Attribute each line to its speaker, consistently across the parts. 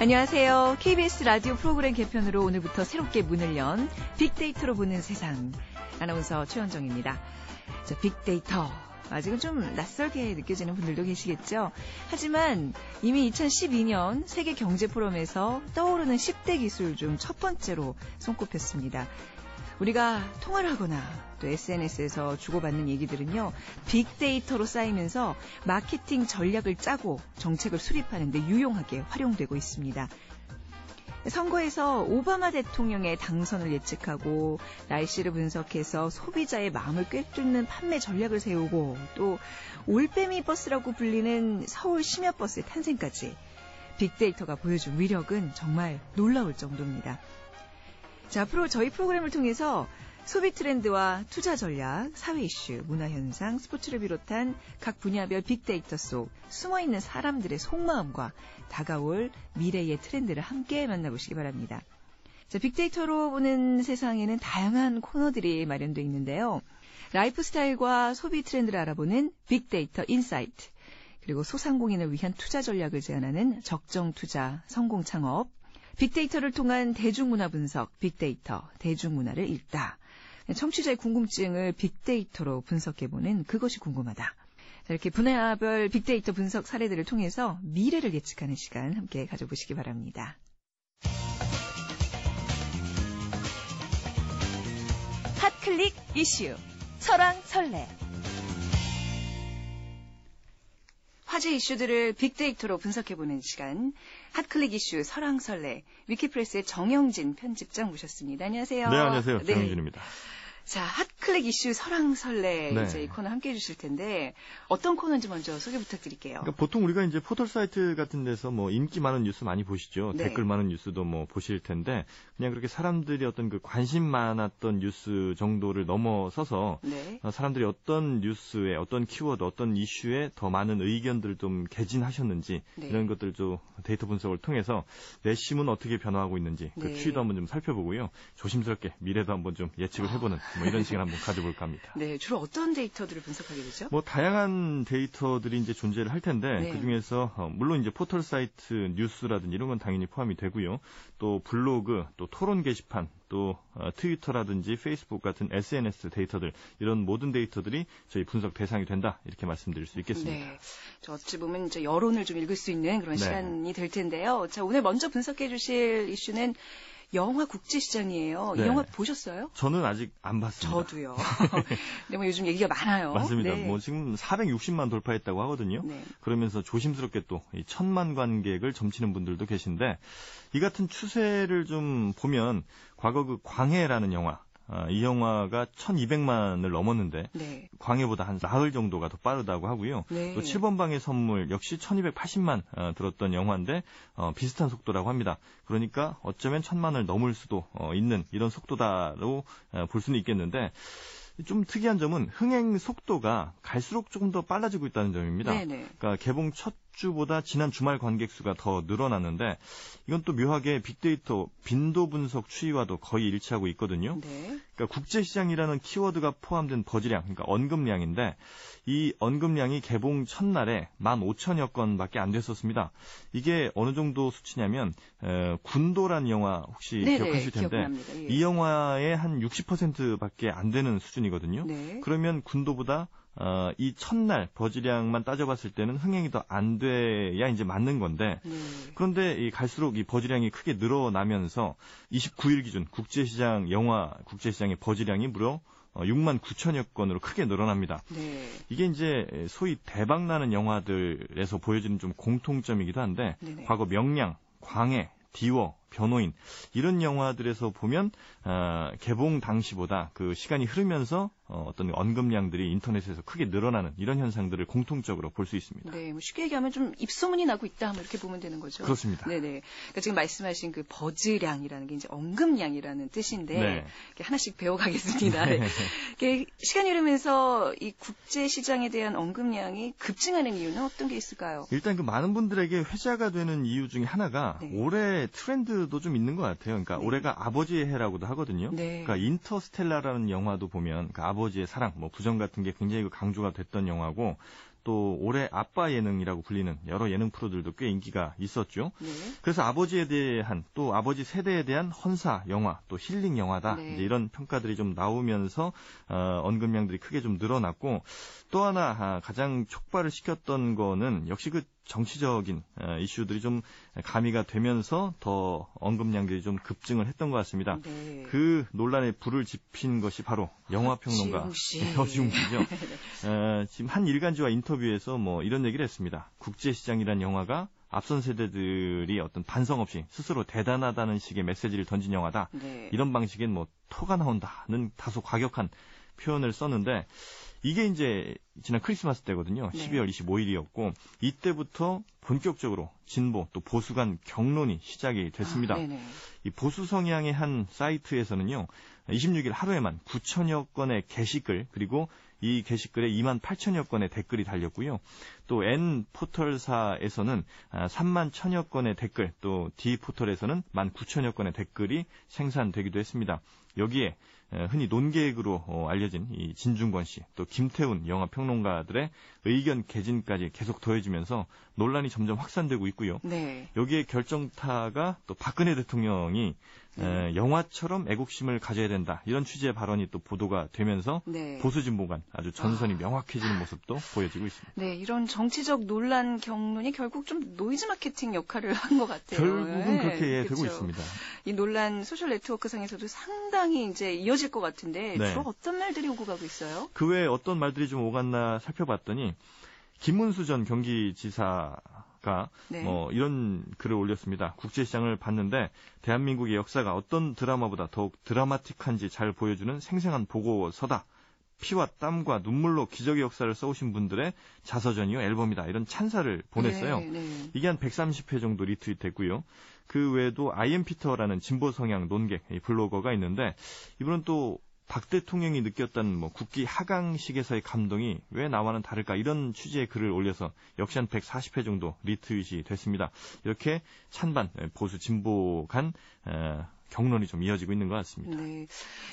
Speaker 1: 안녕하세요. KBS 라디오 프로그램 개편으로 오늘부터 새롭게 문을 연 빅데이터로 보는 세상. 아나운서 최현정입니다. 자, 빅데이터. 아직은 좀 낯설게 느껴지는 분들도 계시겠죠. 하지만 이미 2012년 세계 경제 포럼에서 떠오르는 10대 기술 중 첫 번째로 손꼽혔습니다. 우리가 통화를 하거나 또 SNS에서 주고받는 얘기들은요, 빅데이터로 쌓이면서 마케팅 전략을 짜고 정책을 수립하는데 유용하게 활용되고 있습니다. 선거에서 오바마 대통령의 당선을 예측하고 날씨를 분석해서 소비자의 마음을 꿰뚫는 판매 전략을 세우고 또 올빼미 버스라고 불리는 서울 심야 버스의 탄생까지 빅데이터가 보여준 위력은 정말 놀라울 정도입니다. 자, 앞으로 저희 프로그램을 통해서 소비 트렌드와 투자 전략, 사회 이슈, 문화 현상, 스포츠를 비롯한 각 분야별 빅데이터 속 숨어 있는 사람들의 속마음과 다가올 미래의 트렌드를 함께 만나보시기 바랍니다. 자, 빅데이터로 보는 세상에는 다양한 코너들이 마련되어 있는데요. 라이프 스타일과 소비 트렌드를 알아보는 빅데이터 인사이트, 그리고 소상공인을 위한 투자 전략을 제안하는 적정 투자, 성공 창업, 빅데이터를 통한 대중문화 분석, 빅데이터, 대중문화를 읽다. 청취자의 궁금증을 빅데이터로 분석해보는 그것이 궁금하다. 이렇게 분야별 빅데이터 분석 사례들을 통해서 미래를 예측하는 시간 함께 가져보시기 바랍니다. 핫클릭 이슈 설왕설래 화제 이슈들을 빅데이터로 분석해보는 시간 핫클릭 이슈 설왕설래 위키프레스의 정영진 편집장 모셨습니다. 안녕하세요.
Speaker 2: 네, 안녕하세요. 네. 정영진입니다.
Speaker 1: 자, 핫클릭 이슈 설왕설래 네. 이제 이 코너 함께 해주실 텐데 어떤 코너인지 먼저 소개 부탁드릴게요.
Speaker 2: 그러니까 보통 우리가 이제 포털 사이트 같은 데서 뭐 인기 많은 뉴스 많이 보시죠. 네. 댓글 많은 뉴스도 뭐 보실 텐데 그냥 그렇게 사람들이 어떤 그 관심 많았던 뉴스 정도를 넘어서서 네. 어, 사람들이 어떤 뉴스에 어떤 키워드 어떤 이슈에 더 많은 의견들을 좀 개진하셨는지 네. 이런 것들 좀 데이터 분석을 통해서 민심은 어떻게 변화하고 있는지 그 네. 추이도 한번 좀 살펴보고요. 조심스럽게 미래도 한번 좀 예측을 해보는 뭐 이런 시간 한번 가져볼까 합니다.
Speaker 1: 네, 주로 어떤 데이터들을 분석하게 되죠?
Speaker 2: 뭐 다양한 데이터들이 이제 존재를 할 텐데 네. 그 중에서 어, 물론 이제 포털 사이트 뉴스라든지 이런 건 당연히 포함이 되고요. 또 블로그, 또 토론 게시판, 또 어, 트위터라든지 페이스북 같은 SNS 데이터들 이런 모든 데이터들이 저희 분석 대상이 된다 이렇게 말씀드릴 수 있겠습니다. 네,
Speaker 1: 저 어찌 보면 이제 여론을 좀 읽을 수 있는 그런 네. 시간이 될 텐데요. 자 오늘 먼저 분석해 주실 이슈는 영화 국제시장이에요. 네. 이 영화 보셨어요?
Speaker 2: 저는 아직 안 봤습니다.
Speaker 1: 저도요. 근데 뭐 요즘 얘기가 많아요.
Speaker 2: 맞습니다. 네. 뭐 지금 460만 돌파했다고 하거든요. 네. 그러면서 조심스럽게 또 천만 관객을 점치는 분들도 계신데 이 같은 추세를 좀 보면 과거 그 광해라는 영화 아, 이 영화가 1200만을 넘었는데 네. 광해보다 한 나흘 정도가 더 빠르다고 하고요. 네. 또 7번 방의 선물 역시 1280만 어, 들었던 영화인데 어, 비슷한 속도라고 합니다. 그러니까 어쩌면 천만을 넘을 수도 어, 있는 이런 속도다로 어, 볼 수는 있겠는데 좀 특이한 점은 흥행 속도가 갈수록 조금 더 빨라지고 있다는 점입니다. 네네. 그러니까 개봉 첫 주보다 지난 주말 관객 수가 더 늘어났는데 이건 또 묘하게 빅데이터 빈도 분석 추이와도 거의 일치하고 있거든요. 네. 그러니까 국제 시장이라는 키워드가 포함된 버즈량, 그러니까 언급량인데 이 언급량이 개봉 첫날에 15,000여 건밖에 안 됐었습니다. 이게 어느 정도 수치냐면 에, 군도란 영화 혹시 네네, 기억하실 텐데 예. 이 영화의 한 60%밖에 안 되는 수준이거든요. 네. 그러면 군도보다 어, 이 첫날 버즈량만 따져봤을 때는 흥행이 더 안 돼야 이제 맞는 건데 네. 그런데 이 갈수록 이 버즈량이 크게 늘어나면서 29일 기준 국제시장 영화 국제시장의 버즈량이 무려 6만 어, 9천여 건으로 크게 늘어납니다. 네. 이게 이제 소위 대박 나는 영화들에서 보여지는 좀 공통점이기도 한데 네네. 과거 명량, 광해, 디워, 변호인 이런 영화들에서 보면 어, 개봉 당시보다 그 시간이 흐르면서 어, 어떤 언급량들이 인터넷에서 크게 늘어나는 이런 현상들을 공통적으로 볼 수 있습니다.
Speaker 1: 네, 뭐 쉽게 얘기하면 좀 입소문이 나고 있다, 뭐 이렇게 보면 되는 거죠.
Speaker 2: 그렇습니다.
Speaker 1: 네 네. 그러니까 지금 말씀하신 그 버즈량이라는 게 이제 언급량이라는 뜻인데 네. 하나씩 배워가겠습니다. 네. 네. 시간이 흐르면서 이 국제 시장에 대한 언급량이 급증하는 이유는 어떤 게 있을까요?
Speaker 2: 일단 그 많은 분들에게 회자가 되는 이유 중에 하나가 네. 올해 트렌드 도 좀 있는 것 같아요. 그러니까 네. 올해가 아버지의 해라고도 하거든요. 네. 그러니까 인터스텔라라는 영화도 보면 그 아버지의 사랑, 뭐 부정 같은 게 굉장히 그 강조가 됐던 영화고 또 올해 아빠 예능이라고 불리는 여러 예능 프로들도 꽤 인기가 있었죠. 네. 그래서 아버지에 대한 또 아버지 세대에 대한 헌사 영화 또 힐링 영화다 네. 이제 이런 평가들이 좀 나오면서 어, 언급량들이 크게 좀 늘어났고 또 하나 아, 가장 촉발을 시켰던 거는 역시 그 정치적인 어, 이슈들이 좀 가미가 되면서 더 언급량들이 좀 급증을 했던 것 같습니다. 네. 그 논란에 불을 지핀 것이 바로 영화평론가 허지웅 씨죠. 어, 지금 한 일간지와 인터뷰에서 뭐 이런 얘기를 했습니다. 국제시장이란 영화가 앞선 세대들이 어떤 반성 없이 스스로 대단하다는 식의 메시지를 던진 영화다. 네. 이런 방식엔 뭐 토가 나온다는 다소 과격한 표현을 썼는데 이게 이제 지난 크리스마스 때거든요. 네. 12월 25일이었고 이때부터 본격적으로 진보 또 보수 간 경론이 시작이 됐습니다. 아, 이 보수 성향의 한 사이트에서는요. 26일 하루에만 9천여 건의 게시글 그리고 이 게시글에 2만 8천여 건의 댓글이 달렸고요. 또 N 포털사에서는 3만 아, 천여 건의 댓글, 또 D 포털에서는 1만 9천여 건의 댓글이 생산되기도 했습니다. 여기에 흔히 논객으로 어, 알려진 이 진중권 씨, 또 김태훈 영화 평론가들의 의견 개진까지 계속 더해지면서 논란이 점점 확산되고 있고요. 네. 여기에 결정타가 또 박근혜 대통령이 네. 영화처럼 애국심을 가져야 된다 이런 취지의 발언이 또 보도가 되면서 네. 보수 진보 간 아주 전선이 아. 명확해지는 모습도 보여지고 있습니다.
Speaker 1: 네, 이런 정치적 논란 격론이 결국 좀 노이즈 마케팅 역할을 한 것 같아요.
Speaker 2: 결국은 네. 그렇게 되고 있습니다.
Speaker 1: 이 논란 소셜 네트워크 상에서도 상당히 이제 이어질 것 같은데 네. 주로 어떤 말들이 오고 가고 있어요?
Speaker 2: 그 외에 어떤 말들이 좀 오갔나 살펴봤더니 김문수 전 경기지사 가 네. 뭐 이런 글을 올렸습니다. 국제시장을 봤는데 대한민국의 역사가 어떤 드라마보다 더욱 드라마틱한지 잘 보여주는 생생한 보고서다. 피와 땀과 눈물로 기적의 역사를 써오신 분들의 자서전이요 앨범이다 이런 찬사를 보냈어요. 네, 네. 이게 한 130회 정도 리트윗됐고요. 그 외에도 아이엠 피터라는 진보 성향 논객 블로거가 있는데 이분은 또 박 대통령이 느꼈던 뭐 국기 하강식에서의 감동이 왜 나와는 다를까 이런 취지의 글을 올려서 역시 한 140회 정도 리트윗이 됐습니다. 이렇게 찬반 보수 진보 간 에, 경론이 좀 이어지고 있는 것 같습니다. 네.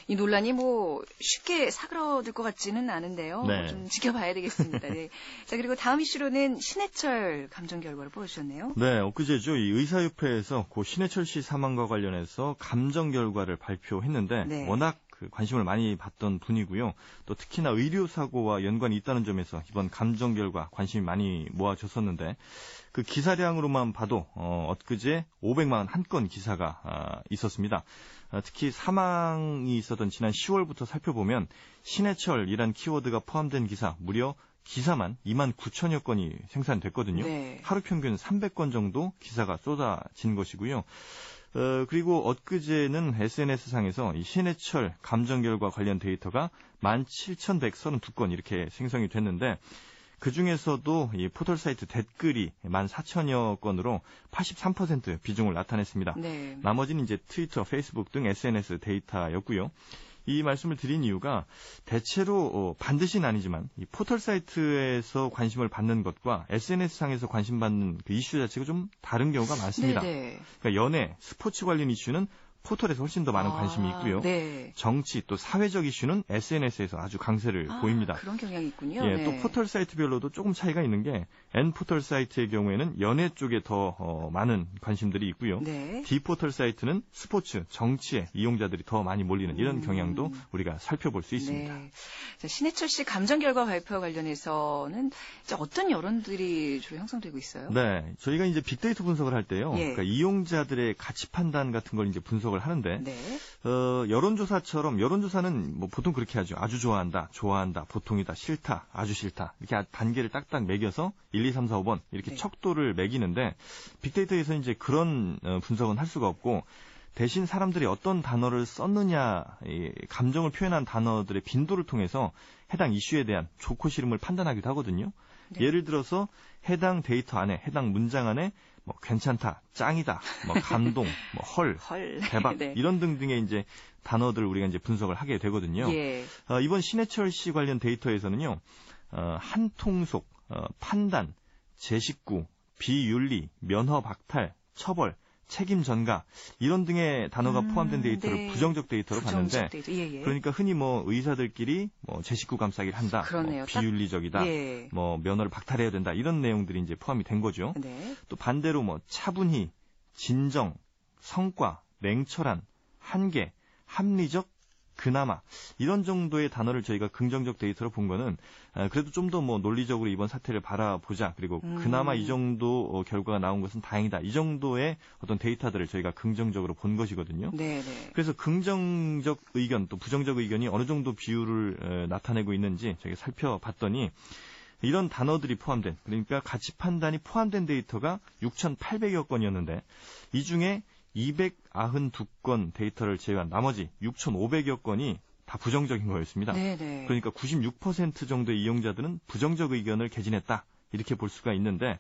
Speaker 1: 이 논란이 뭐 쉽게 사그러들 것 같지는 않은데요. 네. 좀 지켜봐야 되겠습니다. 네. 자, 그리고 다음 이슈로는 신해철 감정 결과를 보여주셨네요.
Speaker 2: 네, 엊그제죠. 이 의사협회에서 고 신해철 씨 사망과 관련해서 감정 결과를 발표했는데 네. 워낙 그 관심을 많이 받던 분이고요. 또 특히나 의료 사고와 연관이 있다는 점에서 이번 감정 결과 관심이 많이 모아졌었는데 그 기사량으로만 봐도 어, 엊그제 500만 한건 기사가 아, 있었습니다. 아, 특히 사망이 있었던 지난 10월부터 살펴보면 신해철이란 키워드가 포함된 기사 무려 기사만 2만 9천여 건이 생산됐거든요. 네. 하루 평균 300건 정도 기사가 쏟아진 것이고요. 어, 그리고 엊그제는 SNS상에서 이 신해철 감정 결과 관련 데이터가 17,132건 이렇게 생성이 됐는데 그 중에서도 이 포털 사이트 댓글이 14,000여 건으로 83% 비중을 나타냈습니다. 네. 나머지는 이제 트위터, 페이스북 등 SNS 데이터였고요. 이 말씀을 드린 이유가 대체로 어, 반드시는 아니지만 이 포털 사이트에서 관심을 받는 것과 SNS 상에서 관심 받는 그 이슈 자체가 좀 다른 경우가 많습니다. 네네. 그러니까 연애, 스포츠 관련 이슈는 포털에서 훨씬 더 많은 아, 관심이 있고요. 네. 정치 또 사회적 이슈는 SNS에서 아주 강세를 아, 보입니다.
Speaker 1: 그런 경향이 있군요.
Speaker 2: 예, 네. 또 포털 사이트별로도 조금 차이가 있는 게 N 포털 사이트의 경우에는 연애 쪽에 더 어, 많은 관심들이 있고요. 네. D 포털 사이트는 스포츠, 정치에 이용자들이 더 많이 몰리는 이런 음. 경향도 우리가 살펴볼 수 있습니다. 네.
Speaker 1: 자, 신해철 씨 감정 결과 발표와 관련해서는 어떤 여론들이 주로 형성되고 있어요?
Speaker 2: 네, 저희가 이제 빅데이터 분석을 할 때요. 예. 그러니까 이용자들의 가치 판단 같은 걸 이제 분석을 분석을 하는데 네. 어, 여론조사처럼 여론조사는 뭐 보통 그렇게 하죠. 아주 좋아한다, 좋아한다, 보통이다, 싫다, 아주 싫다 이렇게 단계를 딱딱 매겨서 1, 2, 3, 4, 5번 이렇게 네. 척도를 매기는데 빅데이터에서 이제 그런 어, 분석은 할 수가 없고 대신 사람들이 어떤 단어를 썼느냐, 감정을 표현한 단어들의 빈도를 통해서 해당 이슈에 대한 좋고 싫음을 판단하기도 하거든요. 네. 예를 들어서 해당 데이터 안에, 해당 문장 안에 뭐 괜찮다, 짱이다, 뭐 감동, 뭐 헐, 헐. 대박 네. 이런 등등의 이제 단어들을 우리가 이제 분석을 하게 되거든요. 예. 어, 이번 신해철 씨 관련 데이터에서는요, 어, 한통속, 어, 판단, 제 식구, 비윤리, 면허 박탈, 처벌, 책임 전가 이런 등의 단어가 음, 포함된 데이터를 네. 부정적 데이터로 부정적 봤는데 데이터. 예, 예. 그러니까 흔히 뭐 의사들끼리 뭐 제 식구 감싸기를 한다, 뭐 비윤리적이다, 예. 뭐 면허를 박탈해야 된다 이런 내용들이 이제 포함이 된 거죠. 네. 또 반대로 뭐 차분히, 진정, 성과, 냉철한, 한계, 합리적, 그나마 이런 정도의 단어를 저희가 긍정적 데이터로 본 거는 아, 그래도 좀 더 뭐 논리적으로 이번 사태를 바라보자 그리고 음. 그나마 이 정도 어, 결과가 나온 것은 다행이다 이 정도의 어떤 데이터들을 저희가 긍정적으로 본 것이거든요. 네네. 네. 그래서 긍정적 의견 또 부정적 의견이 어느 정도 비율을 나타내고 있는지 저희가 살펴봤더니 이런 단어들이 포함된 그러니까 가치 판단이 포함된 데이터가 6,800여 건이었는데 이 중에 292건 데이터를 제외한 나머지 6,500여 건이 다 부정적인 거였습니다. 네네. 그러니까 96% 정도의 이용자들은 부정적 의견을 개진했다. 이렇게 볼 수가 있는데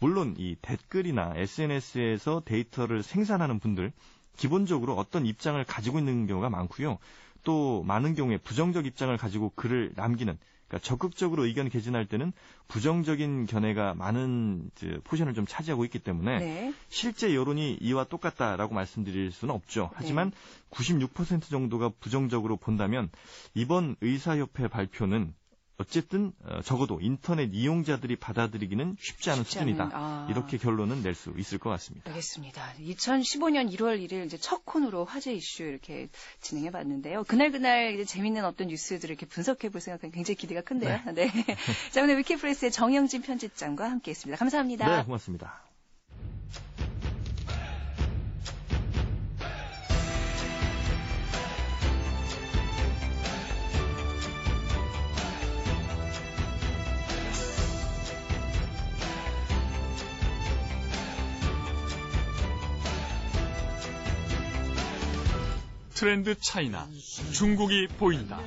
Speaker 2: 물론 이 댓글이나 SNS에서 데이터를 생산하는 분들 기본적으로 어떤 입장을 가지고 있는 경우가 많고요. 또 많은 경우에 부정적 입장을 가지고 글을 남기는 그러니까 적극적으로 의견 개진할 때는 부정적인 견해가 많은 포션을 좀 차지하고 있기 때문에 네. 실제 여론이 이와 똑같다라고 말씀드릴 수는 없죠. 하지만 네. 96% 정도가 부정적으로 본다면 이번 의사협회 발표는 어쨌든 어, 적어도 인터넷 이용자들이 받아들이기는 쉽지 않은 쉽지 수준이다. 아. 이렇게 결론은 낼 수 있을 것 같습니다.
Speaker 1: 알겠습니다. 2015년 1월 1일 이제 첫 코너로 화제 이슈 이렇게 진행해 봤는데요. 그날 그날 이제 재밌는 어떤 뉴스들을 이렇게 분석해 볼 생각은 굉장히 기대가 큰데요. 네. 네. 자, 오늘 위키프레스의 정영진 편집장과 함께 했습니다. 감사합니다.
Speaker 2: 네, 고맙습니다.
Speaker 3: 트렌드 차이나 중국이 보인다.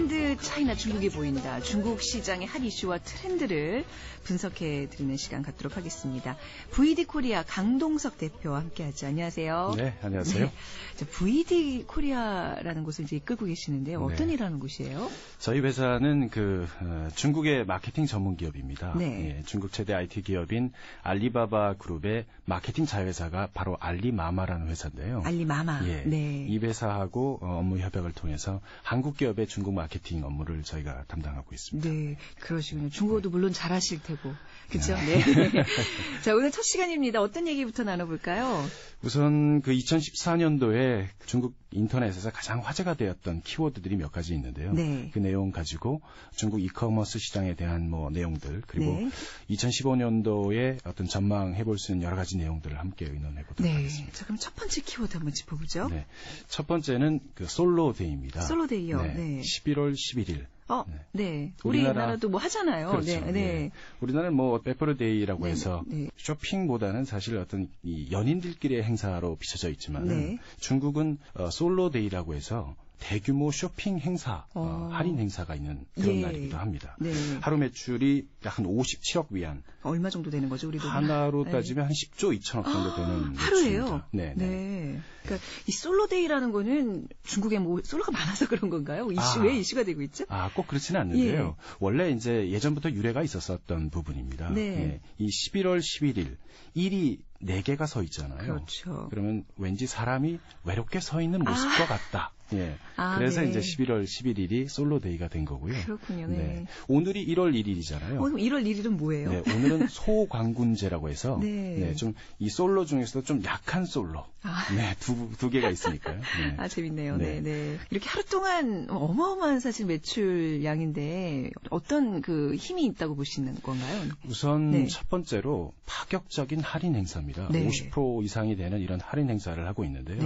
Speaker 1: 트렌드 차이나 중국이 보인다. 중국 시장의 핫 이슈와 트렌드를 분석해 드리는 시간 갖도록 하겠습니다. VD 코리아 강동석 대표와 함께 하죠. 안녕하세요.
Speaker 4: 네, 안녕하세요. 네.
Speaker 1: 자, VD 코리아라는 곳을 이제 이끌고 계시는데요. 어떤 네. 일하는 곳이에요?
Speaker 4: 저희 회사는 그 어, 중국의 마케팅 전문 기업입니다. 네. 예, 중국 최대 IT 기업인 알리바바 그룹의 마케팅 자회사가 바로 알리마마라는 회사인데요.
Speaker 1: 알리마마.
Speaker 4: 예. 네. 이 회사하고 어, 업무 협약을 통해서 한국 기업의 중국 마케팅 업무를 저희가 담당하고 있습니다.
Speaker 1: 네, 그러시군요. 중국어도 물론 잘하실 테고. 그렇죠? 네. 자, 오늘 첫 시간입니다. 어떤 얘기부터 나눠볼까요?
Speaker 4: 우선 그 2014년도에 중국 인터넷에서 가장 화제가 되었던 키워드들이 몇 가지 있는데요. 네. 그 내용 가지고 중국 이커머스 시장에 대한 뭐 내용들 그리고 네. 2015년도에 어떤 전망해 볼 수 있는 여러 가지 내용들을 함께 의논해 보도록 네. 하겠습니다.
Speaker 1: 자, 그럼 첫 번째 키워드 한번 짚어보죠. 네.
Speaker 4: 첫 번째는 그 솔로데이입니다.
Speaker 1: 솔로데이요. 네.
Speaker 4: 11월 11일.
Speaker 1: 어, 네. 네. 우리나라 도 뭐 하잖아요.
Speaker 4: 그렇죠. 네, 네. 네. 우리나라는 뭐 빼빼로데이라고 네, 해서 네. 쇼핑보다는 사실 어떤 이 연인들끼리의 행사로 비춰져 있지만 네. 중국은 어, 솔로데이라고 해서 대규모 쇼핑 행사, 어. 어, 할인 행사가 있는 그런 예. 날이기도 합니다. 네. 하루 매출이 약 한 57억 위안.
Speaker 1: 얼마 정도 되는 거죠, 우리도?
Speaker 4: 하나로 네. 따지면 한 10조 2천억 정도 되는
Speaker 1: 하루에요. 네, 네. 네. 그러니까 이 솔로데이라는 거는 중국에 뭐 솔로가 많아서 그런 건가요? 이슈 아. 왜 이슈가 되고 있죠?
Speaker 4: 아, 꼭 그렇지는 않는데요. 예. 원래 이제 예전부터 유래가 있었었던 부분입니다. 네. 예. 이 11월 11일 일이 네 개가 서 있잖아요.
Speaker 1: 그렇죠.
Speaker 4: 그러면 왠지 사람이 외롭게 서 있는 모습과 아. 같다. 예. 아, 그래서 네. 이제 11월 11일이 솔로 데이가 된 거고요.
Speaker 1: 그렇군요. 네.
Speaker 4: 네. 오늘이 1월 1일이잖아요.
Speaker 1: 어, 1월 1일은 뭐예요?
Speaker 4: 네, 오늘은 소광군제라고 해서 네. 네 좀 이 솔로 중에서도 좀 약한 솔로. 아. 네, 두, 두 개가 있으니까요. 네.
Speaker 1: 아, 재밌네요. 네. 네, 네. 이렇게 하루 동안 어마어마한 사실 매출량인데 어떤 그 힘이 있다고 보시는 건가요?
Speaker 4: 우선 네. 첫 번째로 파격적인 할인 행사입니다. 50% 이상이 되는 이런 할인 행사를 하고 있는데요.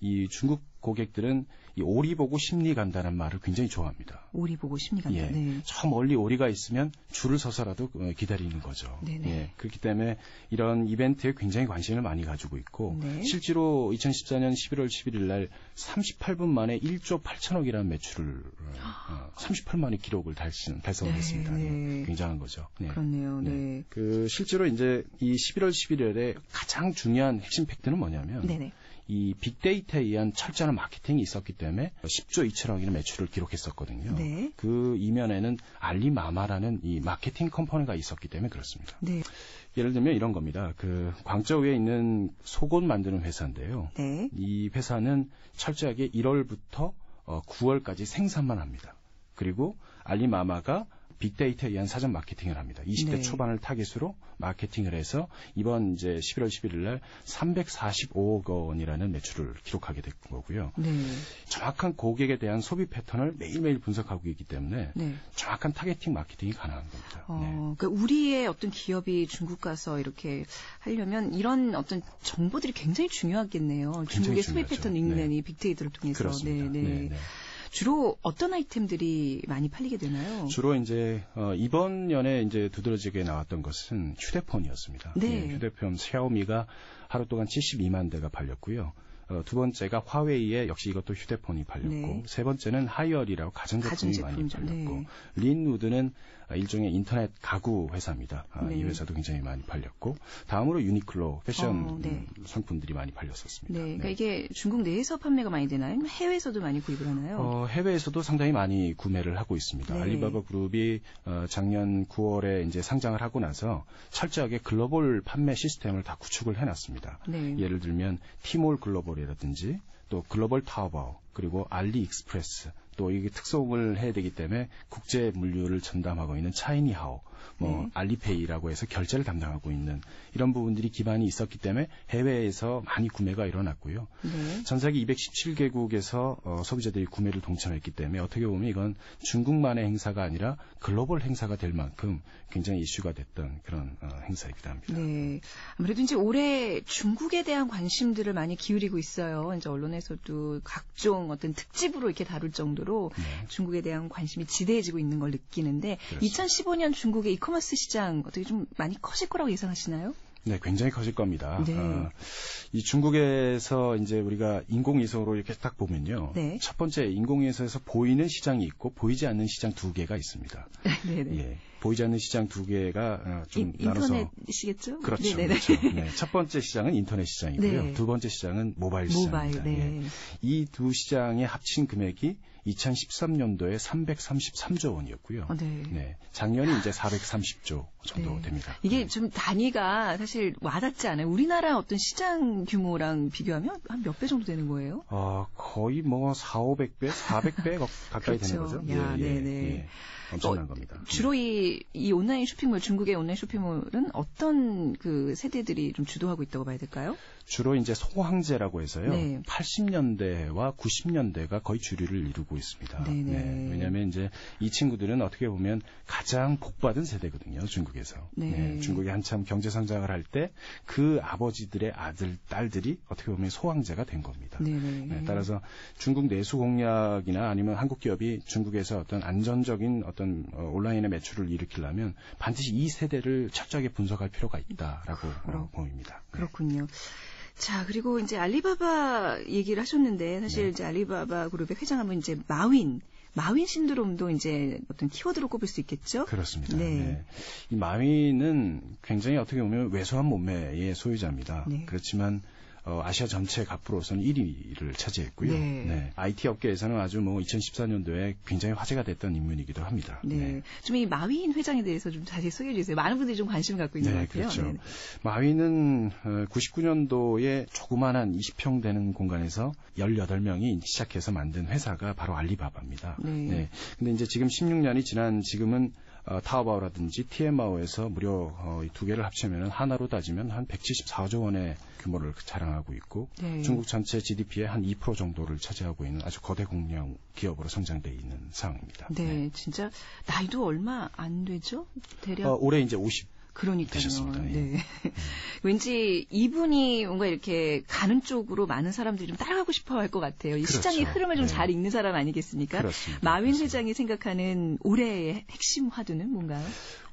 Speaker 4: 이 중국 고객들은 이 오리 보고 심리 간다는 말을 굉장히 좋아합니다.
Speaker 1: 오리 보고 심리 간다.
Speaker 4: 예. 네. 저 멀리 오리가 있으면 줄을 서서라도 어, 기다리는 거죠. 네네. 예. 그렇기 때문에 이런 이벤트에 굉장히 관심을 많이 가지고 있고 네. 실제로 2014년 11월 11일 날 38분 만에 1조 8천억이라는 매출을 어, 38만의 기록을 달성, 달성했습니다. 네. 예. 굉장한 거죠.
Speaker 1: 네. 그렇네요. 네. 네.
Speaker 4: 그 실제로 이제 이 11월 11일에 가장 중요한 핵심 팩트는 뭐냐면 네네. 이 빅데이터에 의한 철저한 마케팅이 있었기 때문에 10조 2천억이나 매출을 기록했었거든요. 네. 그 이면에는 알리마마라는 이 마케팅 company가 있었기 때문에 그렇습니다. 네. 예를 들면 이런 겁니다. 그 광저우에 있는 속옷 만드는 회사인데요. 네. 이 회사는 철저하게 1월부터 9월까지 어, 생산만 합니다. 그리고 알리마마가 빅데이터에 의한 사전 마케팅을 합니다. 20대 네. 초반을 타깃으로 마케팅을 해서 이번 이제 11월 11일 날 345억 원이라는 매출을 기록하게 된 거고요. 네. 정확한 고객에 대한 소비 패턴을 매일매일 분석하고 있기 때문에 네. 정확한 targeting 마케팅이 가능한 겁니다.
Speaker 1: 어, 네. 그러니까 우리의 어떤 기업이 중국 가서 이렇게 하려면 이런 어떤 정보들이 굉장히 중요하겠네요. 굉장히 중국의 소비 패턴 읽는 네. 이 빅데이터를 통해서.
Speaker 4: 그렇습니다. 네, 네.
Speaker 1: 주로 어떤 아이템들이 많이 팔리게 되나요?
Speaker 4: 주로 이제 어, 이번 연에 이제 두드러지게 나왔던 것은 휴대폰이었습니다. 네. 네 휴대폰 샤오미가 하루 동안 72만 대가 팔렸고요. 어, 두 번째가 화웨이의 역시 이것도 휴대폰이 팔렸고 네. 세 번째는 하이얼이라고 가전제품이 많이 팔렸고 네. 린우드는 일종의 인터넷 가구 회사입니다. 아, 네. 이 회사도 굉장히 많이 팔렸고 다음으로 유니클로 패션 어, 네. 상품들이 많이 팔렸었습니다.
Speaker 1: 네, 그러니까 네. 이게 중국 내에서 판매가 많이 되나요? 해외에서도 많이 구입을 하나요?
Speaker 4: 어, 해외에서도 상당히 많이 구매를 하고 있습니다. 네. 알리바바 그룹이 어, 작년 9월에 이제 상장을 하고 나서 철저하게 글로벌 판매 시스템을 다 구축을 해놨습니다. 네. 예를 들면 티몰 글로벌이라든지 또 글로벌 타오바오 그리고 알리익스프레스 또 이게 특성을 해야 되기 때문에 국제 물류를 전담하고 있는 차이니하오 뭐 네. 알리페이라고 해서 결제를 담당하고 있는 이런 부분들이 기반이 있었기 때문에 해외에서 많이 구매가 일어났고요. 네. 전 세계 217개국에서 어, 소비자들이 구매를 동참했기 때문에 어떻게 보면 이건 중국만의 행사가 아니라 글로벌 행사가 될 만큼 굉장히 이슈가 됐던 그런 어, 행사이기도 합니다.
Speaker 1: 네. 아무래도 이제 올해 중국에 대한 관심들을 많이 기울이고 있어요. 이제 언론에서도 각종 어떤 특집으로 이렇게 다룰 정도로 네. 중국에 대한 관심이 지대해지고 있는 걸 느끼는데 그렇습니다. 2015년 중국의 이커머스 시장 어떻게 좀 많이 커질 거라고 예상하시나요?
Speaker 4: 네, 굉장히 커질 겁니다. 네. 어, 이 중국에서 이제 우리가 인공위성으로 이렇게 딱 보면요. 네. 첫 번째 인공위성에서 보이는 시장이 있고 보이지 않는 시장 두 개가 있습니다. 네, 네. 예. 보이지 않는 시장 두 개가 어, 좀
Speaker 1: 인,
Speaker 4: 나눠서
Speaker 1: 인터넷이시겠죠?
Speaker 4: 그렇죠. 네네네. 그렇죠. 네. 첫 번째 시장은 인터넷 시장이고요. 네. 두 번째 시장은 모바일 시장입니다. 모바일, 네. 예. 이두 시장의 합친 금액이 2013년도에 333조 원이었고요. 어, 네. 네. 작년이 이제 430조 정도 네. 됩니다.
Speaker 1: 이게 네. 좀 단위가 사실 와닿지 않아요. 우리나라 어떤 시장 규모랑 비교하면 한 몇 배 정도 되는 거예요?
Speaker 4: 어, 거의 뭐 4, 500배, 400배 가까이
Speaker 1: 그렇죠.
Speaker 4: 되는 거죠.
Speaker 1: 야, 예, 예, 네네. 예.
Speaker 4: 엄청난 어, 겁니다.
Speaker 1: 주로 이, 이 온라인 쇼핑몰, 중국의 온라인 쇼핑몰은 어떤 그 세대들이 좀 주도하고 있다고 봐야 될까요?
Speaker 4: 주로 이제 소황제라고 해서요. 네. 80년대와 90년대가 거의 주류를 이루고 있습니다. 네, 왜냐하면 이제 이 친구들은 어떻게 보면 가장 복받은 세대거든요. 중국에서. 네. 네. 중국이 한참 경제 성장을 할 때 그 아버지들의 아들, 딸들이 어떻게 보면 소황제가 된 겁니다. 네, 따라서 중국 내수 공략이나 아니면 한국 기업이 중국에서 어떤 안전적인 어떤 어, 온라인의 매출을 일으키려면 반드시 이 세대를 철저하게 분석할 필요가 있다라고 어, 보입니다.
Speaker 1: 그렇군요. 자, 그리고 이제 알리바바 얘기를 하셨는데 사실 네. 이제 알리바바 그룹의 회장하면 이제 마윈 마윈 신드롬도 이제 어떤 키워드로 꼽을 수 있겠죠?
Speaker 4: 그렇습니다. 네. 네. 이 마윈은 굉장히 어떻게 보면 왜소한 몸매의 소유자입니다. 네. 그렇지만 어, 아시아 전체 갑부로서는 1위를 차지했고요. 네. 네. IT 업계에서는 아주 뭐 2014년도에 굉장히 화제가 됐던 인물이기도 합니다.
Speaker 1: 네. 네. 좀 이 마윈 회장에 대해서 좀 자세히 소개해 주세요. 많은 분들이 좀 관심을 갖고 있는 네, 것 같아요.
Speaker 4: 그렇죠. 네. 마윈은 99년도에 어, 조그만한 20평 되는 공간에서 18명이 시작해서 만든 회사가 바로 알리바바입니다. 네. 네. 근데 이제 지금 16년이 지난 지금은 어, 타오바오라든지 TMA오에서 무려 어, 두 개를 합치면 하나로 따지면 한 174조 원의 규모를 자랑하고 있고 네. 중국 전체 GDP의 한 2% 정도를 차지하고 있는 아주 거대 공룡 기업으로 성장돼 있는 상황입니다.
Speaker 1: 네, 네, 진짜 나이도 얼마 안 되죠? 대략
Speaker 4: 어, 올해 이제 50
Speaker 1: 그러니까요.
Speaker 4: 되셨습니다. 예.
Speaker 1: 네. 음. 왠지 이분이 뭔가 이렇게 가는 쪽으로 많은 사람들이 좀 따라가고 싶어 할 것 같아요. 이 그렇죠. 시장의 흐름을 좀잘 네. 읽는 사람 아니겠습니까?
Speaker 4: 그렇습니다.
Speaker 1: 마윈 그렇습니다. 회장이 생각하는 올해의 핵심 화두는 뭔가요?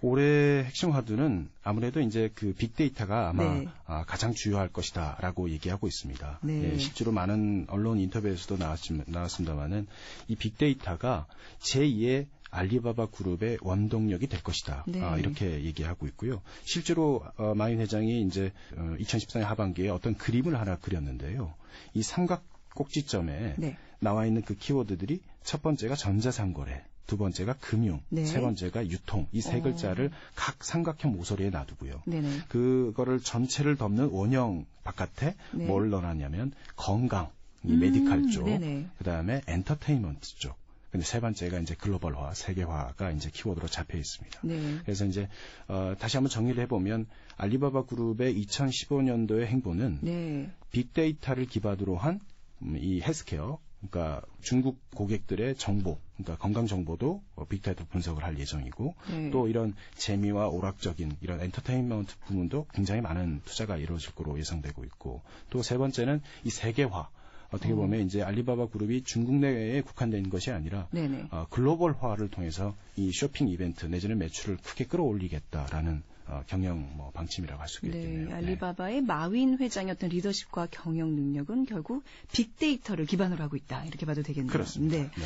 Speaker 4: 올해 핵심 화두는 아무래도 이제 그 빅데이터가 아마 네. 아, 가장 주요할 것이다라고 얘기하고 있습니다. 네. 예, 실제로 많은 언론 인터뷰에서도 나왔, 나왔습니다만은 이 빅데이터가 제2의 알리바바 그룹의 원동력이 될 것이다. 네. 아, 이렇게 얘기하고 있고요. 실제로 어, 마인 회장이 이제 어, 2014년 하반기에 어떤 그림을 하나 그렸는데요. 이 삼각 꼭지점에 네. 나와 있는 그 키워드들이 첫 번째가 전자상거래, 두 번째가 금융, 네. 세 번째가 유통 이 세 글자를 어. 각 삼각형 모서리에 놔두고요. 네네. 그거를 전체를 덮는 원형 바깥에 네. 뭘 넣어놨냐면 건강, 이 음, medical 쪽, 네네. 그다음에 엔터테인먼트 쪽. 근데 세 번째가 이제 글로벌화, 세계화가 이제 키워드로 잡혀 있습니다. 네. 그래서 이제 어, 다시 한번 정리를 해보면 알리바바 그룹의 2015년도의 행보는 네. 빅데이터를 기반으로 한 이 음, 헬스케어 그러니까 중국 고객들의 정보, 그러니까 건강 정보도 어, 빅데이터 분석을 할 예정이고 네. 또 이런 재미와 오락적인 이런 엔터테인먼트 부분도 굉장히 많은 투자가 이루어질 거로 예상되고 있고 또 세 번째는 이 세계화 어떻게 어. 보면 이제 알리바바 그룹이 중국 내에 국한된 것이 아니라 어, 글로벌화를 통해서 이 쇼핑 이벤트 내지는 매출을 크게 끌어올리겠다라는 어, 경영 뭐 방침이라고 할수 있겠네요. 네,
Speaker 1: 네. 알리바바의 네. 마윈 회장의 어떤 리더십과 경영 능력은 결국 빅데이터를 기반으로 하고 있다 이렇게 봐도 되겠네요.
Speaker 4: 그렇습니다. 네. 네.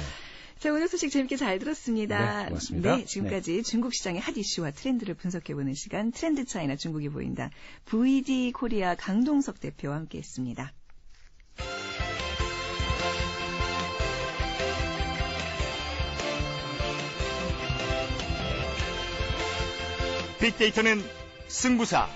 Speaker 1: 자, 오늘 소식 재밌게 잘 들었습니다.
Speaker 4: 네, 고맙습니다.
Speaker 1: 네, 지금까지 네. 중국 시장의 핫 이슈와 트렌드를 분석해보는 시간 트렌드 차이나 중국이 보인다. VD 코리아 강동석 대표와 함께했습니다.
Speaker 3: 빅데이터는 승부사.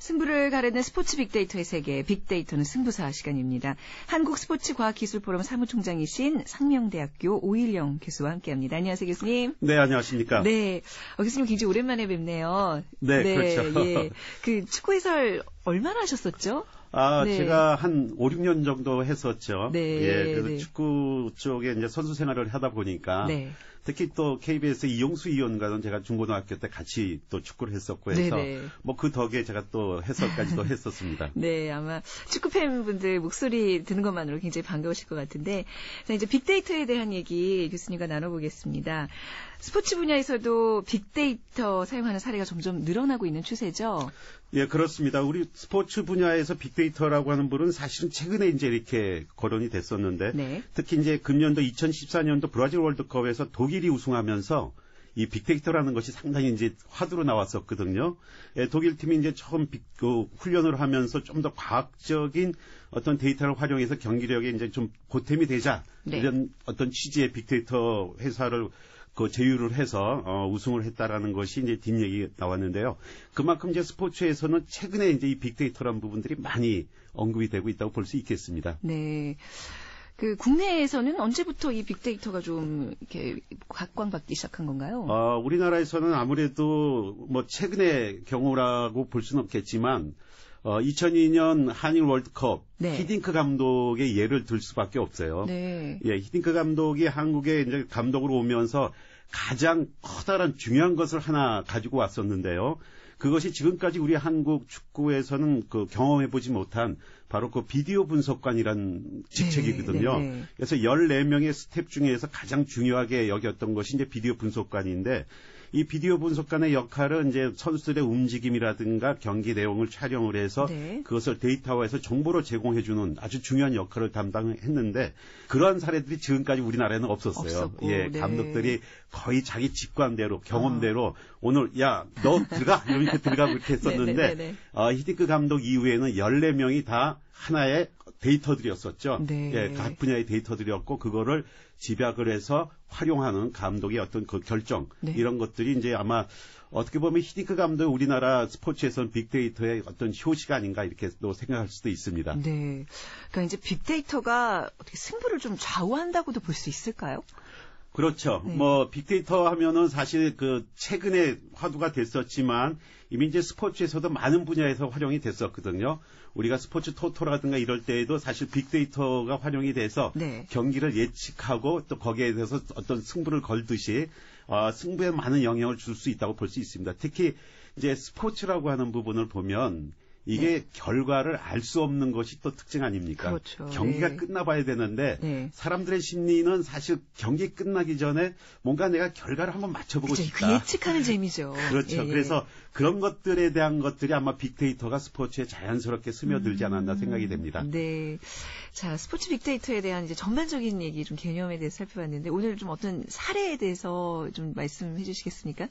Speaker 1: 승부를 가르는 스포츠 빅데이터의 세계, 빅데이터는 승부사 시간입니다. 한국 스포츠 과학기술포럼 사무총장이신 상명대학교 오일영 교수와 함께합니다. 안녕하세요, 교수님.
Speaker 5: 네, 안녕하십니까.
Speaker 1: 네, 어, 교수님 굉장히 오랜만에 뵙네요.
Speaker 5: 네, 네 그렇죠. 예.
Speaker 1: 그 축구 해설 얼마나 하셨었죠?
Speaker 5: 아, 네. 제가 한 5, 6년 정도 했었죠. 네. 예, 그래서 네. 축구 쪽에 이제 선수 생활을 하다 보니까 네. 특히 또 KBS 이용수 위원과는 제가 중고등학교 때 같이 또 축구를 했었고 해서 뭐 그 덕에 제가 또 해설까지도 했었습니다.
Speaker 1: 네, 아마 축구 팬분들 목소리 듣는 것만으로 굉장히 반가우실 것 같은데 자, 이제 빅데이터에 대한 얘기 교수님과 나눠보겠습니다. 스포츠 분야에서도 빅데이터 사용하는 사례가 점점 늘어나고 있는 추세죠.
Speaker 5: 예, 그렇습니다. 우리 스포츠 분야에서 빅데이터라고 하는 부분은 사실은 최근에 이제 이렇게 거론이 됐었는데 네. 특히 이제 금년도 2014년도 브라질 월드컵에서 독일이 우승하면서 이 빅데이터라는 것이 상당히 이제 화두로 나왔었거든요. 예, 독일 팀이 이제 처음 빅, 그 훈련을 하면서 좀 더 과학적인 어떤 데이터를 활용해서 경기력에 이제 좀 보탬이 되자 네. 이런 어떤 취지의 빅데이터 회사를 그 제휴를 해서 어, 우승을 했다라는 것이 이제 뒷얘기 나왔는데요. 그만큼 이제 스포츠에서는 최근에 이제 이 빅데이터라는 부분들이 많이 언급이 되고 있다고 볼 수 있겠습니다.
Speaker 1: 네. 그 국내에서는 언제부터 이 빅데이터가 좀 이렇게 각광받기 시작한 건가요?
Speaker 5: 어, 우리나라에서는 아무래도 뭐 최근의 경우라고 볼 수는 없겠지만 어, 2002년 한일 월드컵 네. 히딩크 감독의 예를 들 수밖에 없어요. 네. 예, 히딩크 감독이 한국에 이제 감독으로 오면서 가장 커다란 중요한 것을 하나 가지고 왔었는데요. 그것이 지금까지 우리 한국 축구에서는 그 경험해 보지 못한 바로 그 비디오 분석관이란 직책이거든요. 네, 네, 네. 그래서 14명의 스태프 중에서 가장 중요하게 여겼던 것이 이제 비디오 분석관인데 이 비디오 분석관의 역할은 이제 선수들의 움직임이라든가 경기 내용을 촬영을 해서 네. 그것을 데이터화해서 정보로 제공해 주는 아주 중요한 역할을 담당했는데 그러한 사례들이 지금까지 우리나라에는 없었어요. 없었고, 예, 네. 감독들이 거의 자기 직관대로 경험대로 아. 오늘 야 너 들어가 이렇게 들어가고 이렇게 했었는데 네, 네, 네, 어, 히디크 감독 이후에는 14명이 다 하나의 데이터들이었었죠. 네. 예, 각 분야의 데이터들이었고 그거를 집약을 해서 활용하는 감독의 어떤 그 결정 네. 이런 것들이 이제 아마 어떻게 보면 히디크 감독 우리나라 스포츠에서는 빅데이터의 어떤 효시가 아닌가 이렇게 또 생각할 수도 있습니다.
Speaker 1: 네. 그러니까 이제 빅데이터가 어떻게 승부를 좀 좌우한다고도 볼 수 있을까요?
Speaker 5: 그렇죠. 네. 뭐 빅데이터 하면은 사실 그 최근에 화두가 됐었지만 이미 이제 스포츠에서도 많은 분야에서 활용이 됐었거든요. 우리가 스포츠 토토라든가 이럴 때에도 사실 빅데이터가 활용이 돼서 네. 경기를 예측하고 또 거기에 대해서 어떤 승부를 걸듯이 어, 승부에 많은 영향을 줄 수 있다고 볼 수 있습니다. 특히 이제 스포츠라고 하는 부분을 보면 이게 네. 결과를 알 수 없는 것이 또 특징 아닙니까? 그렇죠. 경기가 네. 끝나봐야 되는데 네. 사람들의 심리는 사실 경기 끝나기 전에 뭔가 내가 결과를 한번 맞춰보고 그렇죠. 싶다.
Speaker 1: 그 예측하는 재미죠.
Speaker 5: 그렇죠. 예, 예. 그래서 그런 것들에 대한 것들이 아마 빅데이터가 스포츠에 자연스럽게 스며들지 않았나 음, 생각이 됩니다.
Speaker 1: 네. 자, 스포츠 빅데이터에 대한 이제 전반적인 얘기 좀 개념에 대해서 살펴봤는데 오늘 좀 어떤 사례에 대해서 좀 말씀해 주시겠습니까?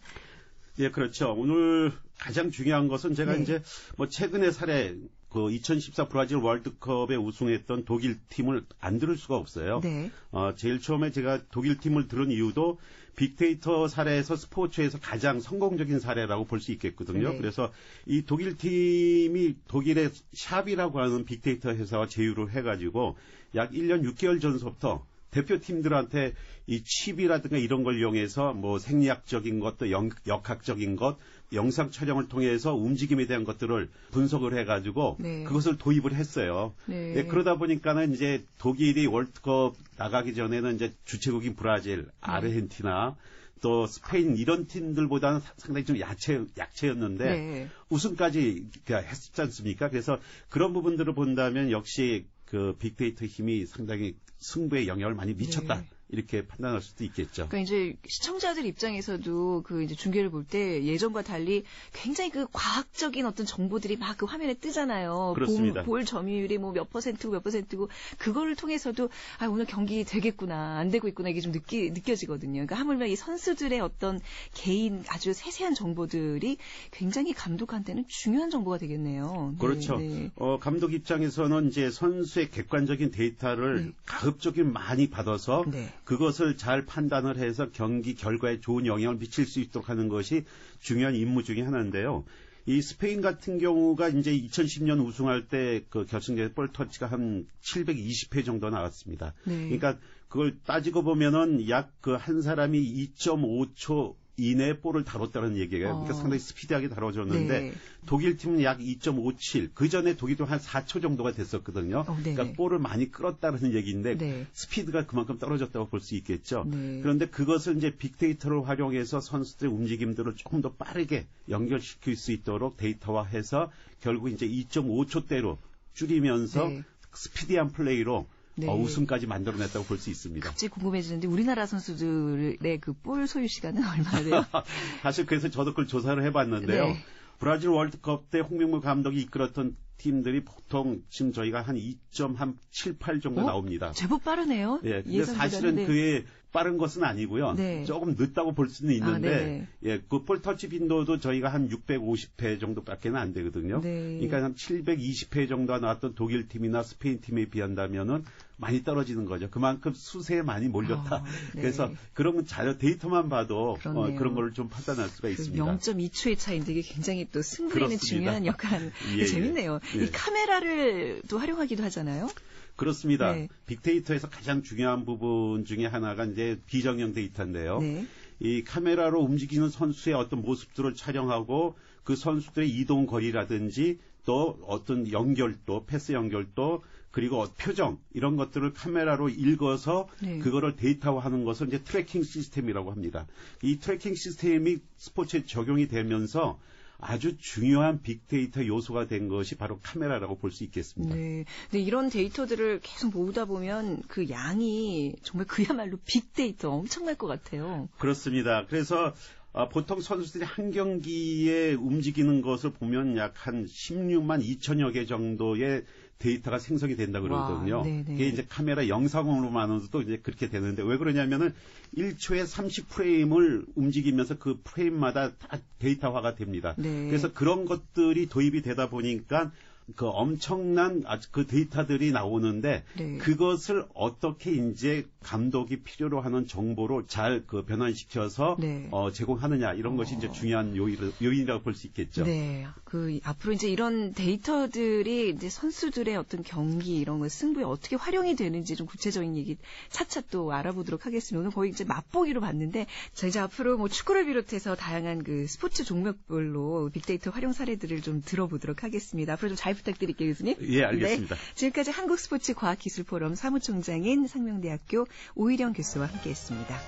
Speaker 5: 예, 그렇죠. 오늘 가장 중요한 것은 제가 네. 이제 뭐 최근의 사례 그 2014 브라질 월드컵에 우승했던 독일 팀을 안 들을 수가 없어요. 네. 어, 제일 처음에 제가 독일 팀을 들은 이유도 빅데이터 사례에서 스포츠에서 가장 성공적인 사례라고 볼 수 있겠거든요. 네. 그래서 이 독일 팀이 독일의 샵이라고 하는 빅데이터 회사와 제휴를 해가지고 약 1년 6개월 전서부터 대표팀들한테 이 칩이라든가 이런 걸 이용해서 뭐 생리학적인 것도 역학적인 것, 영상 촬영을 통해서 움직임에 대한 것들을 분석을 해가지고 네. 그것을 도입을 했어요. 네. 네, 그러다 보니까는 이제 독일이 월드컵 나가기 전에는 이제 주최국인 브라질, 네. 아르헨티나 또 스페인 이런 팀들보다는 상당히 좀 약체 약체였는데 네. 우승까지 했지 않습니까? 그래서 그런 부분들을 본다면 역시 그 빅데이터 힘이 상당히 승부에 영향을 많이 미쳤다. 네. 이렇게 판단할 수도 있겠죠.
Speaker 1: 그러니까 이제 시청자들 입장에서도 그 이제 중계를 볼 때 예전과 달리 굉장히 그 과학적인 어떤 정보들이 막 그 화면에 뜨잖아요.
Speaker 5: 그렇습니다.
Speaker 1: 볼, 볼 점유율이 뭐 몇 퍼센트고 몇 퍼센트고 그거를 통해서도 아 오늘 경기 되겠구나 안 되고 있구나 이게 좀 느끼 느껴지거든요. 그러니까 하물며 이 선수들의 어떤 개인 아주 세세한 정보들이 굉장히 감독한테는 중요한 정보가 되겠네요.
Speaker 5: 그렇죠. 네, 네. 어, 감독 입장에서는 이제 선수의 객관적인 데이터를 네. 가급적이 많이 받아서 네. 그것을 잘 판단을 해서 경기 결과에 좋은 영향을 미칠 수 있도록 하는 것이 중요한 임무 중의 하나인데요. 이 스페인 같은 경우가 이제 2010년 우승할 때 그 결승전 볼 터치가 한 720회 정도 나왔습니다. 네. 그러니까 그걸 따지고 보면은 약 그 한 사람이 2.5초 이내 볼을 다뤘다는 얘기가 어. 그러니까 상당히 스피디하게 다뤄졌는데 네. 독일 팀은 약 2.57. 그 전에 독일도 한 4초 정도가 됐었거든요. 어, 네. 그러니까 볼을 많이 끌었다는 얘기인데 네. 스피드가 그만큼 떨어졌다고 볼 수 있겠죠. 네. 그런데 그것을 이제 빅데이터를 활용해서 선수들의 움직임들을 조금 더 빠르게 연결시킬 수 있도록 데이터화해서 결국 이제 2.5초대로 줄이면서 네. 스피디한 플레이로 네. 어, 우승까지 만들어냈다고 볼 수 있습니다.
Speaker 1: 갑자기 궁금해지는데 우리나라 선수들의 그 볼 소유 시간은 얼마나 돼요?
Speaker 5: 사실 그래서 저도 그걸 조사를 해봤는데요. 네. 브라질 월드컵 때 홍명보 감독이 이끌었던 팀들이 보통 지금 저희가 한 2.78 정도 어? 나옵니다.
Speaker 1: 제법 빠르네요.
Speaker 5: 예. 근데 사실은 네. 그게 빠른 것은 아니고요. 네. 조금 늦다고 볼 수는 있는데 아, 예, 그 볼터치 빈도도 저희가 한 650회 정도밖에는 안 되거든요. 네. 그러니까 한 720회 정도가 나왔던 독일 팀이나 스페인 팀에 비한다면은 많이 떨어지는 거죠. 그만큼 수세에 많이 몰렸다. 아, 네. 그래서 그런 자료 데이터만 봐도 어, 그런 걸 좀 판단할 수가 그 있습니다.
Speaker 1: 0.2초의 차이인데 이게 굉장히 또 승부에는 중요한 역할. 예, 예, 재밌네요. 예. 이 카메라를 또 활용하기도 하잖아요.
Speaker 5: 그렇습니다. 네. 빅데이터에서 가장 중요한 부분 중에 하나가 이제 비정형 데이터인데요. 네. 이 카메라로 움직이는 선수의 어떤 모습들을 촬영하고 그 선수들의 이동 거리라든지 또 어떤 연결도, 패스 연결도 그리고 표정 이런 것들을 카메라로 읽어서 네. 그거를 데이터화하는 것을 이제 tracking 시스템이라고 합니다. 이 tracking 시스템이 스포츠에 적용이 되면서 아주 중요한 빅데이터 요소가 된 것이 바로 카메라라고 볼 수 있겠습니다. 네.
Speaker 1: 근데 이런 데이터들을 계속 모으다 보면 그 양이 정말 그야말로 빅데이터 엄청날 것 같아요.
Speaker 5: 그렇습니다. 그래서 아, 보통 선수들이 한 경기에 움직이는 것을 보면 약 한 16만 2천여 개 정도의 데이터가 생성이 된다 그러거든요. 와, 이게 이제 카메라 영상으로만으로도 이제 그렇게 되는데 왜 그러냐면은 1초에 30프레임을 움직이면서 그 프레임마다 다 데이터화가 됩니다. 네. 그래서 그런 것들이 도입이 되다 보니까 그 엄청난 그 데이터들이 나오는데 네. 그것을 어떻게 이제 감독이 필요로 하는 정보로 잘 그 변환시켜서 네. 어, 제공하느냐 이런 것이 어. 이제 중요한 요인, 요인이라고 볼 수 있겠죠.
Speaker 1: 네. 그 앞으로 이제 이런 데이터들이 이제 선수들의 어떤 경기 이런 거 승부에 어떻게 활용이 되는지 좀 구체적인 얘기 차차 또 알아보도록 하겠습니다. 오늘 거의 이제 맛보기로 봤는데 자 이제 앞으로 뭐 축구를 비롯해서 다양한 그 스포츠 종목별로 빅데이터 활용 사례들을 좀 들어보도록 하겠습니다. 앞으로 좀잘 부탁드릴게요, 교수님.
Speaker 5: 예, 알겠습니다.
Speaker 1: 네. 지금까지 한국스포츠과학기술포럼 사무총장인 상명대학교 오일영 교수와 함께했습니다.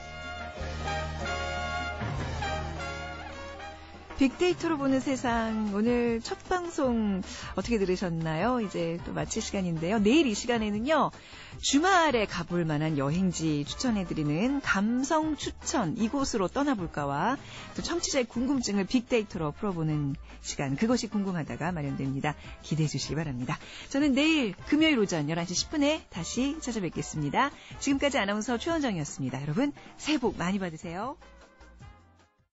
Speaker 1: 빅데이터로 보는 세상 오늘 첫 방송 어떻게 들으셨나요? 이제 또 마칠 시간인데요. 내일 이 시간에는요. 주말에 가볼 만한 여행지 추천해드리는 감성 추천 이곳으로 떠나볼까와 또 청취자의 궁금증을 빅데이터로 풀어보는 시간 그것이 궁금하다가 마련됩니다. 기대해 주시기 바랍니다. 저는 내일 금요일 오전 11시 10분에 다시 찾아뵙겠습니다. 지금까지 아나운서 최원정이었습니다. 여러분 새해 복 많이 받으세요.